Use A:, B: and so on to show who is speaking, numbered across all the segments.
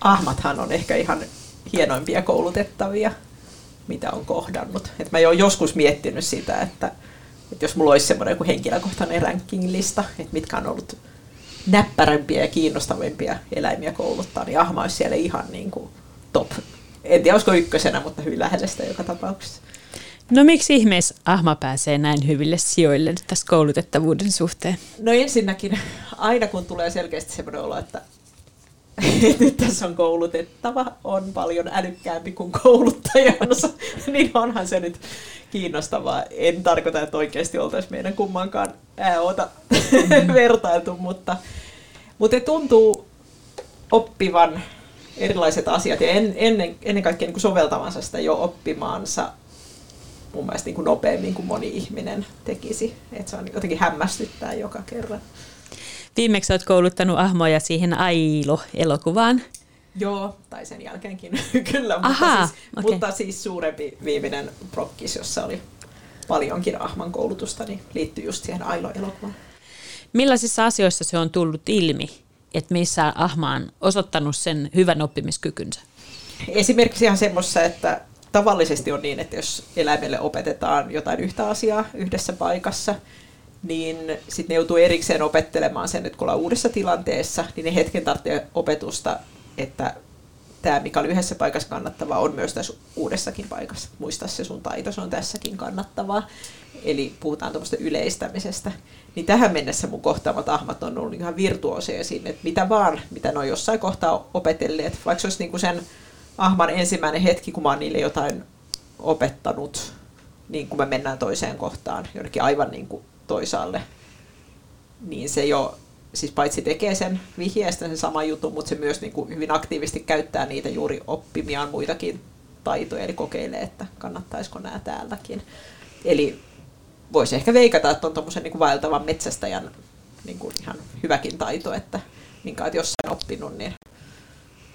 A: ahmathan on ehkä ihan hienoimpia koulutettavia, mitä on kohdannut. Et mä oon joskus miettinyt sitä, että, että jos mulla olisi semmoinen joku henkilökohtainen ranking-lista, että mitkä on ollut näppärämpiä ja kiinnostavimpia eläimiä kouluttaa, niin ahma olisi siellä ihan niin kuin top. En tiedä, olisiko ykkösenä, mutta hyvin lähellä sitä joka tapauksessa.
B: No miksi ihmeessä Ahma pääsee näin hyville sijoille tässä koulutettavuuden suhteen?
A: No ensinnäkin, aina kun tulee selkeästi sellainen olo, että nyt tässä on koulutettava, on paljon älykkäämpi kuin kouluttajansa, niin onhan se nyt kiinnostavaa. En tarkoita, että oikeasti oltaisiin meidän kummankaan ääota mm-hmm. vertailtu, mutta, mutta tuntuu oppivan erilaiset asiat ja en, ennen, ennen kaikkea niin kuin soveltavansa sitä jo oppimaansa mun mielestä niin kuin nopeammin kuin moni ihminen tekisi. Että se on jotenkin hämmästyttää joka kerran.
B: Viimeksi olet kouluttanut ahmoja siihen Ailo-elokuvaan.
A: Joo, tai sen jälkeenkin kyllä, mutta, Aha, siis, okay. mutta siis suurempi viimeinen prokkis, jossa oli paljonkin ahman koulutusta, niin liittyy just siihen Ailo-elokuvaan.
B: Millaisissa asioissa se on tullut ilmi, että missä ahma on osoittanut sen hyvän oppimiskykynsä?
A: Esimerkiksi ihan semmoisessa, että tavallisesti on niin, että jos eläimelle opetetaan jotain yhtä asiaa yhdessä paikassa, niin sitten ne joutuu erikseen opettelemaan sen, että kun ollaan uudessa tilanteessa, niin ne hetken tarvitsee opetusta, että tämä, mikä oli yhdessä paikassa kannattavaa, on myös tässä uudessakin paikassa. Muista se sun taito, se on tässäkin kannattavaa. Eli puhutaan tuommoista yleistämisestä. Niin tähän mennessä mun kohtaamat ahmat on ollut ihan virtuoseja siinä, että mitä vaan, mitä ne on jossain kohtaa opetelleet. Vaikka se olisi niinku sen ahman ensimmäinen hetki, kun mä oon niille jotain opettanut, niin kun me mennään toiseen kohtaan, jonnekin aivan niin kuin toisaalle, niin se jo siis paitsi tekee sen vihjeestä sen sama jutun, mutta se myös niin kuin hyvin aktiivisesti käyttää niitä juuri oppimiaan muitakin taitoja, eli kokeilee, että kannattaisiko nämä täälläkin. Eli voisi ehkä veikata, että on tuommoisen niin vaeltavan metsästäjän niin kuin ihan hyväkin taito, että minkä olet jossain oppinut, niin,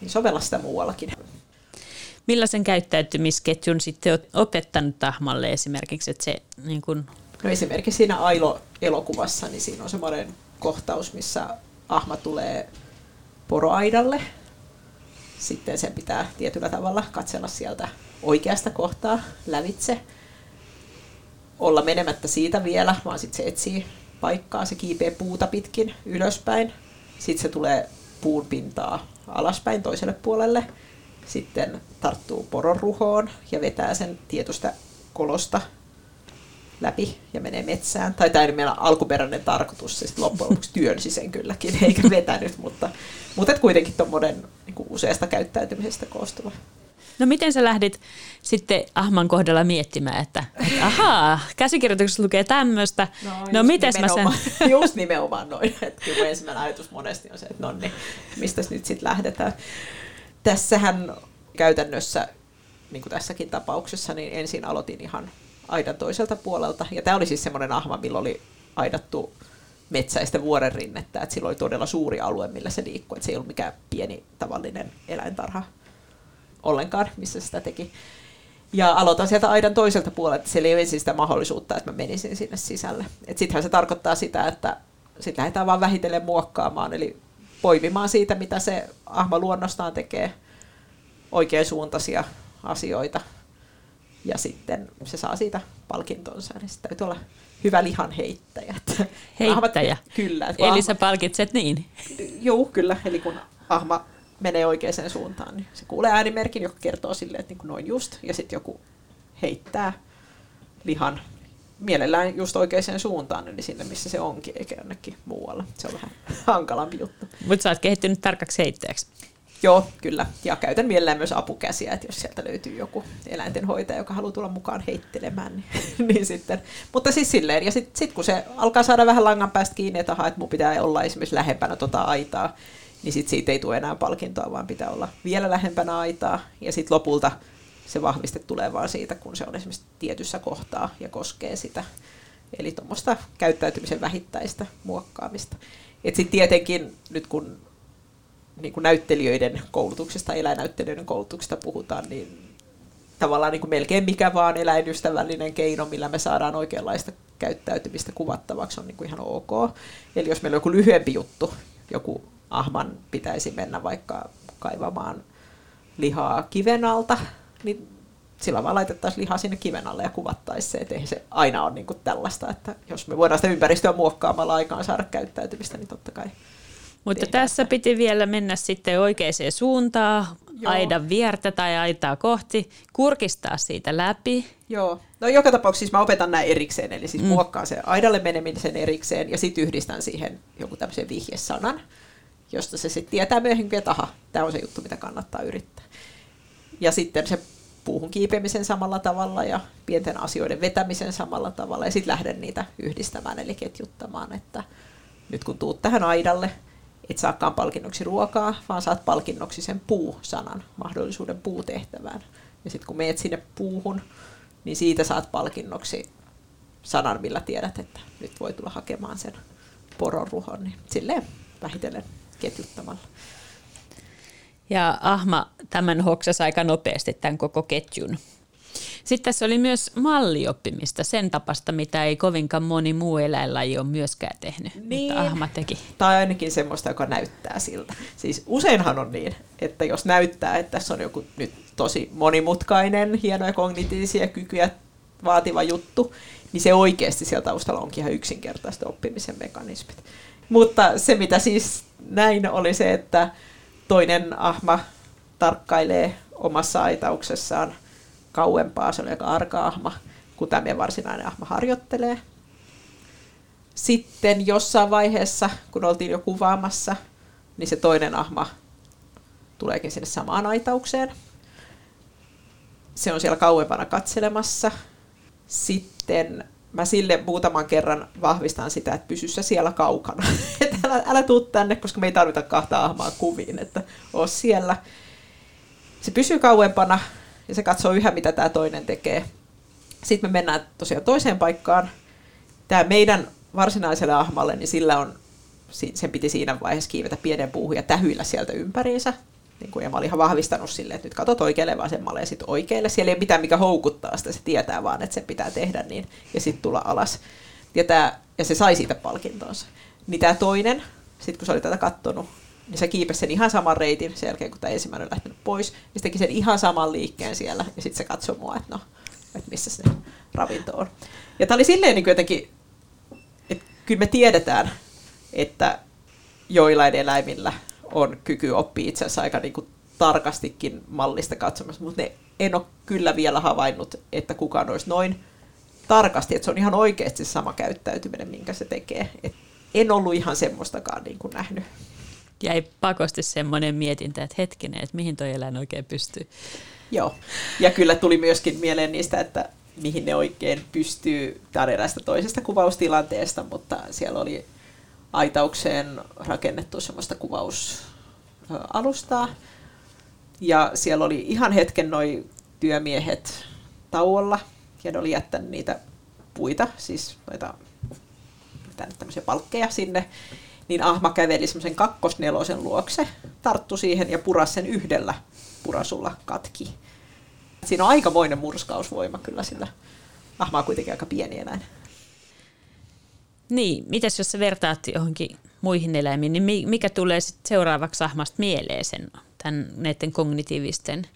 A: niin sovella sitä muuallakin.
B: Millaisen käyttäytymisketjun sitten olet opettanut Tahmalle esimerkiksi, että se niin kun...
A: No esimerkiksi siinä Ailo-elokuvassa, niin siinä on semmoinen kohtaus, missä ahma tulee poroaidalle. Sitten sen pitää tietyllä tavalla katsella sieltä oikeasta kohtaa lävitse. Olla menemättä siitä vielä, vaan sitten se etsii paikkaa, se kiipee puuta pitkin ylöspäin. Sitten se tulee puun pintaa alaspäin toiselle puolelle sitten tarttuu poronruhoon ja vetää sen tietystä kolosta läpi ja menee metsään. Tai tämä ei meillä alkuperäinen tarkoitus, se loppujen lopuksi työnsi sen kylläkin, eikä vetänyt, mutta, mutta et kuitenkin tuommoinen niin useasta käyttäytymisestä koostuva.
B: No miten sä lähdit sitten Ahman kohdalla miettimään, että, että ahaa, käsikirjoituksessa lukee tämmöistä, no, no miten mä sen...
A: Just nimenomaan noin, että kyllä ensimmäinen ajatus monesti on se, että no niin, mistä nyt sitten lähdetään tässähän käytännössä, niin kuin tässäkin tapauksessa, niin ensin aloitin ihan aidan toiselta puolelta. Ja tämä oli siis semmoinen ahma, millä oli aidattu metsäistä vuoren rinnettä, että sillä oli todella suuri alue, millä se liikkui. Että se ei ollut mikään pieni tavallinen eläintarha ollenkaan, missä sitä teki. Ja aloitan sieltä aidan toiselta puolelta, se ei ensin sitä mahdollisuutta, että mä menisin sinne sisälle. Sittenhän se tarkoittaa sitä, että sitten lähdetään vaan vähitellen muokkaamaan, eli poimimaan siitä, mitä se ahma luonnostaan tekee, oikeansuuntaisia asioita. Ja sitten se saa siitä palkintonsa, niin sitten täytyy olla hyvä lihanheittäjä.
B: Heittäjä?
A: Ahmat, kyllä.
B: Eli ahma, sä palkitset niin?
A: Joo, kyllä. Eli kun ahma menee oikeaan suuntaan, niin se kuulee äänimerkin, joka kertoo sille, että niin kuin noin just, ja sitten joku heittää lihan mielellään just oikeaan suuntaan, eli sinne missä se onkin, eikä jonnekin muualla. Se on vähän hankalampi juttu.
B: Mutta sä oot kehittynyt tarkaksi heittäjäksi.
A: Joo, kyllä. Ja käytän mielellään myös apukäsiä, että jos sieltä löytyy joku eläintenhoitaja, joka haluaa tulla mukaan heittelemään, niin, niin sitten. Mutta siis silleen, ja sitten sit kun se alkaa saada vähän langan päästä kiinni, että, aha, että mun pitää olla esimerkiksi lähempänä tota aitaa, niin sitten siitä ei tule enää palkintoa, vaan pitää olla vielä lähempänä aitaa. Ja sitten lopulta se vahviste tulee vaan siitä, kun se on esimerkiksi tietyssä kohtaa ja koskee sitä. Eli tuommoista käyttäytymisen vähittäistä muokkaamista. Sitten tietenkin nyt kun niin kuin näyttelijöiden koulutuksesta, eläinäyttelijöiden koulutuksesta puhutaan, niin tavallaan niin kuin melkein mikä vaan eläinystävällinen keino, millä me saadaan oikeanlaista käyttäytymistä kuvattavaksi, on niin kuin ihan ok. Eli jos meillä on joku lyhyempi juttu, joku ahman pitäisi mennä vaikka kaivamaan lihaa kiven alta, niin sillä vaan laitettaisiin lihaa sinne kiven alle ja kuvattaisiin se, että se aina ole niin kuin tällaista, että jos me voidaan sitä ympäristöä muokkaamalla aikaan saada käyttäytymistä, niin totta kai
B: mutta tässä piti vielä mennä sitten oikeaan suuntaan, Joo. aidan viertä tai aitaa kohti, kurkistaa siitä läpi.
A: Joo. No joka tapauksessa siis mä opetan näin erikseen, eli siis mm. muokkaan se aidalle menemisen erikseen ja sitten yhdistän siihen joku tämmöisen vihjesanan, josta se sitten tietää myöhemmin, että aha, tämä on se juttu, mitä kannattaa yrittää. Ja sitten se puuhun kiipeämisen samalla tavalla ja pienten asioiden vetämisen samalla tavalla ja sitten lähden niitä yhdistämään eli ketjuttamaan, että nyt kun tuut tähän aidalle, et saakaan palkinnoksi ruokaa, vaan saat palkinnoksi sen puu-sanan, mahdollisuuden puutehtävään. Ja sitten kun meet sinne puuhun, niin siitä saat palkinnoksi sanan, millä tiedät, että nyt voi tulla hakemaan sen poronruhon. Niin silleen vähitellen ketjuttamalla.
B: Ja Ahma tämän hoksasi aika nopeasti tämän koko ketjun. Sitten tässä oli myös mallioppimista, sen tapasta, mitä ei kovinkaan moni muu eläinlaji ole myöskään tehnyt, niin. mutta Ahma teki.
A: Tai ainakin semmoista, joka näyttää siltä. Siis useinhan on niin, että jos näyttää, että tässä on joku nyt tosi monimutkainen, hienoja kognitiivisia kykyjä vaativa juttu, niin se oikeasti siellä taustalla onkin ihan yksinkertaista oppimisen mekanismit. Mutta se, mitä siis näin, oli se, että toinen ahma tarkkailee omassa aitauksessaan kauempaa, se oli aika arka ahma, kun tämä meidän varsinainen ahma harjoittelee. Sitten jossain vaiheessa, kun oltiin jo kuvaamassa, niin se toinen ahma tuleekin sinne samaan aitaukseen. Se on siellä kauempana katselemassa. Sitten mä sille muutaman kerran vahvistan sitä, että pysy siellä kaukana. että älä, älä tuu tänne, koska me ei tarvita kahta ahmaa kuviin, että oo siellä. Se pysyy kauempana, ja se katsoo yhä, mitä tämä toinen tekee. Sitten me mennään tosiaan toiseen paikkaan. Tämä meidän varsinaiselle ahmalle, niin sillä on, sen piti siinä vaiheessa kiivetä pienen puuhun ja tähyillä sieltä ympäriinsä. Niin kuin, ja mä olin ihan vahvistanut silleen, että nyt katsot oikealle vasemmalle ja sitten oikealle. Siellä ei ole mitään, mikä houkuttaa sitä, se tietää vaan, että se pitää tehdä niin, ja sitten tulla alas. Ja, tää, ja se sai siitä palkintonsa. Niin tämä toinen, sitten kun se oli tätä kattonut, niin se kiipesi sen ihan saman reitin sen jälkeen, kun tämä ensimmäinen oli lähtenyt pois. Ja se teki sen ihan saman liikkeen siellä, ja sitten se katsoi mua, että no, että missä se ravinto on. Ja tämä oli silleen niin jotenkin, että kyllä me tiedetään, että joillain eläimillä on kyky oppia itse asiassa aika niin kuin tarkastikin mallista katsomassa, mutta ne en ole kyllä vielä havainnut, että kukaan olisi noin tarkasti, että se on ihan oikeasti sama käyttäytyminen, minkä se tekee. Et en ollut ihan semmoistakaan niin kuin nähnyt
B: jäi pakosti semmoinen mietintä, että hetkinen, että mihin toi eläin oikein pystyy.
A: Joo, ja kyllä tuli myöskin mieleen niistä, että mihin ne oikein pystyy. Tämä toisesta kuvaustilanteesta, mutta siellä oli aitaukseen rakennettu semmoista kuvausalustaa. Ja siellä oli ihan hetken noin työmiehet tauolla, ja ne oli jättänyt niitä puita, siis noita tämmöisiä palkkeja sinne niin Ahma käveli semmoisen kakkosnelosen luokse, tarttu siihen ja puras sen yhdellä purasulla katki. Siinä on aikamoinen murskausvoima kyllä sillä. Ahma on kuitenkin aika pieni eläin.
B: Niin, mitäs jos sä vertaat johonkin muihin eläimiin, niin mikä tulee sitten seuraavaksi ahmasta mieleen sen, tämän, näiden kognitiivisten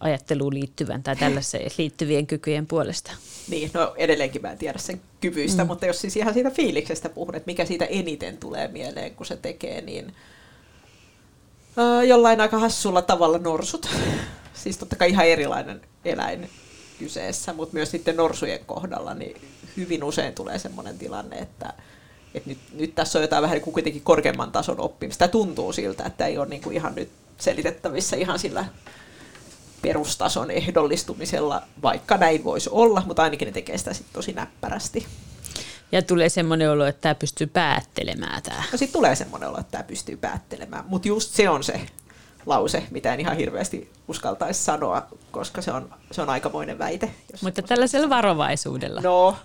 B: ajatteluun liittyvän tai tällaiseen liittyvien kykyjen puolesta?
A: Niin, no edelleenkin mä en tiedä sen kyvyistä, mm. mutta jos siis ihan siitä fiiliksestä puhun, että mikä siitä eniten tulee mieleen, kun se tekee, niin äh, jollain aika hassulla tavalla norsut. siis totta kai ihan erilainen eläin kyseessä, mutta myös sitten norsujen kohdalla niin hyvin usein tulee sellainen tilanne, että, että nyt, nyt tässä on jotain vähän niin kuin kuitenkin korkeamman tason oppimista. Tämä tuntuu siltä, että ei ole niin kuin ihan nyt selitettävissä ihan sillä perustason ehdollistumisella, vaikka näin voisi olla, mutta ainakin ne tekee sitä sit tosi näppärästi.
B: Ja tulee semmoinen olo, että tämä pystyy päättelemään tämä.
A: No sitten tulee semmoinen olo, että tämä pystyy päättelemään, mutta just se on se lause, mitä en ihan hirveästi uskaltaisi sanoa, koska se on, se on aikamoinen väite.
B: Jos Mutta tällaisella varovaisuudella.
A: No,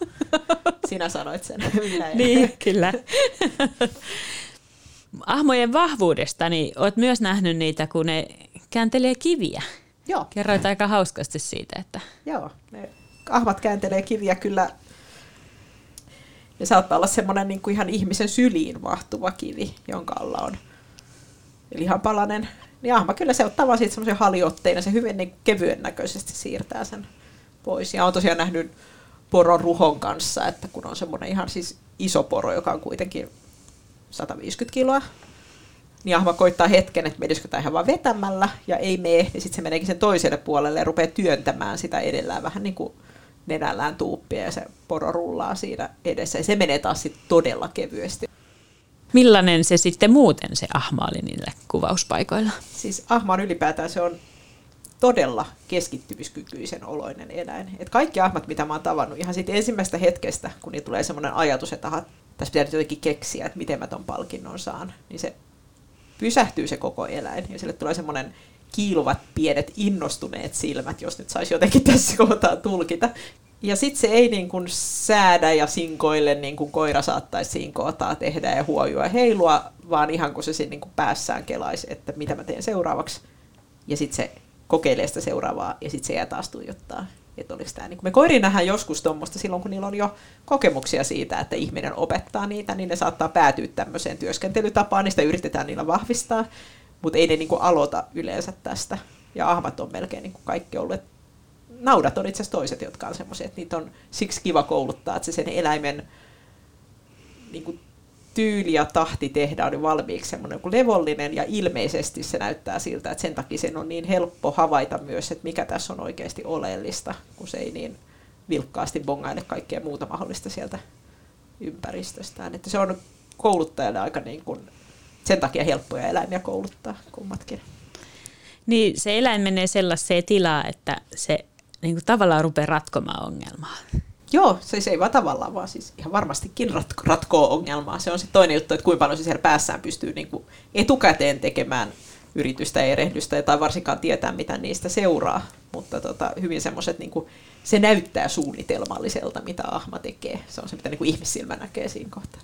A: sinä sanoit sen.
B: Minä niin, kyllä. Ahmojen vahvuudesta, niin olet myös nähnyt niitä, kun ne kääntelee kiviä.
A: Joo.
B: Kerroit aika hauskasti siitä, että...
A: Joo, ne ahmat kääntelee kiviä kyllä. Ne saattaa olla semmoinen niin kuin ihan ihmisen syliin mahtuva kivi, jonka alla on lihapalanen Niin ahma kyllä se ottaa vaan siitä semmoisen haliotteen ja se hyvin niin kevyen näköisesti siirtää sen pois. Ja on tosiaan nähnyt poron ruhon kanssa, että kun on semmoinen ihan siis iso poro, joka on kuitenkin 150 kiloa, niin ahma koittaa hetken, että menisikö tämä ihan vaan vetämällä, ja ei mene, niin sitten se meneekin sen toiselle puolelle ja rupeaa työntämään sitä edellään vähän niin kuin nenällään tuuppia, ja se poro rullaa siinä edessä, ja se menee taas sitten todella kevyesti.
B: Millainen se sitten muuten se ahma oli niille kuvauspaikoilla?
A: Siis ahma on ylipäätään se on todella keskittymiskykyisen oloinen eläin. Et kaikki ahmat, mitä mä oon tavannut, ihan siitä ensimmäisestä hetkestä, kun niin tulee semmoinen ajatus, että aha, tässä pitää nyt jotenkin keksiä, että miten mä ton palkinnon saan, niin se pysähtyy se koko eläin ja sille tulee semmoinen kiiluvat pienet innostuneet silmät, jos nyt saisi jotenkin tässä kohtaa tulkita. Ja sitten se ei niin kuin säädä ja sinkoille niin kuin koira saattaisi sinkootaa tehdä ja huojua heilua, vaan ihan kun se siinä niin kuin päässään kelaisi, että mitä mä teen seuraavaksi. Ja sitten se kokeilee sitä seuraavaa ja sitten se jää taas tuijottaa. Että oliko tämä, niin me koiriin nähdään joskus tuommoista silloin, kun niillä on jo kokemuksia siitä, että ihminen opettaa niitä, niin ne saattaa päätyä tämmöiseen työskentelytapaan, niin sitä yritetään niillä vahvistaa, mutta ei ne niin kuin aloita yleensä tästä. Ja ahmat on melkein niin kuin kaikki ollut. naudat on itse asiassa toiset, jotka on semmoisia, että niitä on siksi kiva kouluttaa, että se sen eläimen niin kuin tyyli ja tahti tehdä on valmiiksi semmoinen levollinen ja ilmeisesti se näyttää siltä, että sen takia sen on niin helppo havaita myös, että mikä tässä on oikeasti oleellista, kun se ei niin vilkkaasti bongaile kaikkea muuta mahdollista sieltä ympäristöstään. Että se on kouluttajalle aika niin kuin, sen takia helppoja eläimiä kouluttaa kummatkin.
B: Niin se eläin menee sellaiseen tilaan, että se niin kuin tavallaan rupeaa ratkomaan ongelmaa.
A: Joo, se, se ei vaan tavallaan, vaan siis ihan varmastikin ratko, ratkoo ongelmaa. Se on sitten toinen juttu, että kuinka paljon se siellä päässään pystyy niin kuin etukäteen tekemään yritystä erehdystä, tai varsinkaan tietää, mitä niistä seuraa. Mutta tota, hyvin semmoiset, niin kuin, se näyttää suunnitelmalliselta, mitä ahma tekee. Se on se, mitä niin kuin ihmissilmä näkee siinä kohtaa.